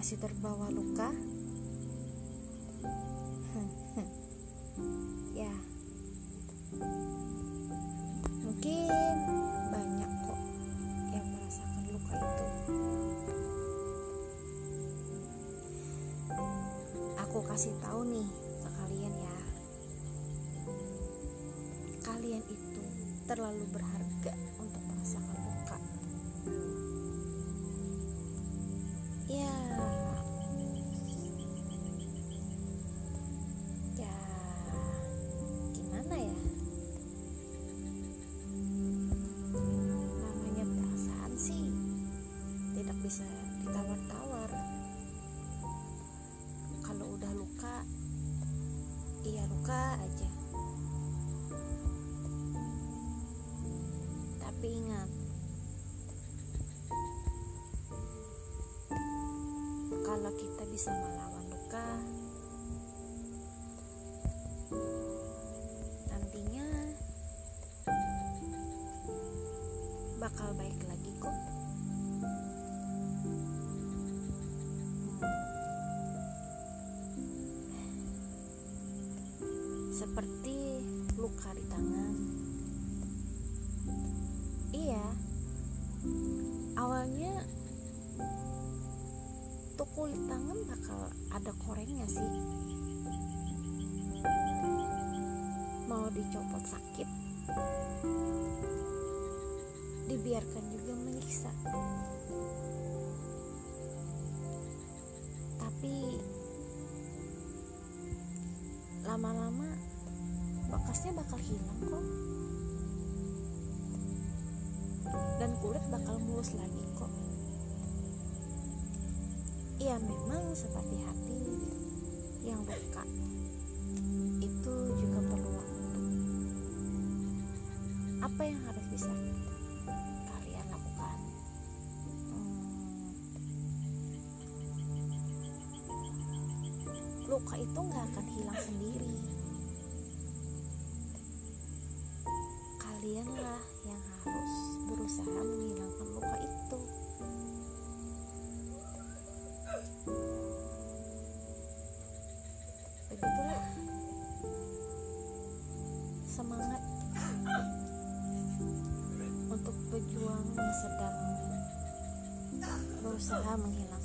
masih terbawa luka? ya, mungkin banyak kok yang merasakan luka itu. Aku kasih tahu nih ke kalian ya, kalian itu terlalu berharga untuk merasakan luka. Bisa ditawar-tawar. Kalau udah luka, iya luka aja. Tapi ingat, kalau kita bisa melawan luka, nantinya bakal baik Seperti luka di tangan. Iya, awalnya tuh kulit tangan bakal ada korengnya sih. Mau dicopot sakit, dibiarkan juga menyiksa. Tapi lama-lama bekasnya bakal hilang kok. Dan kulit bakal mulus lagi kok. Iya memang seperti hati yang luka itu juga perlu waktu. Apa yang harus bisa kalian lakukan? Hmm, luka itu nggak akan hilang sendiri. Kalianlah yang harus berusaha menghilangkan luka itu. Begitulah semangat untuk pejuang yang sedang berusaha menghilangkan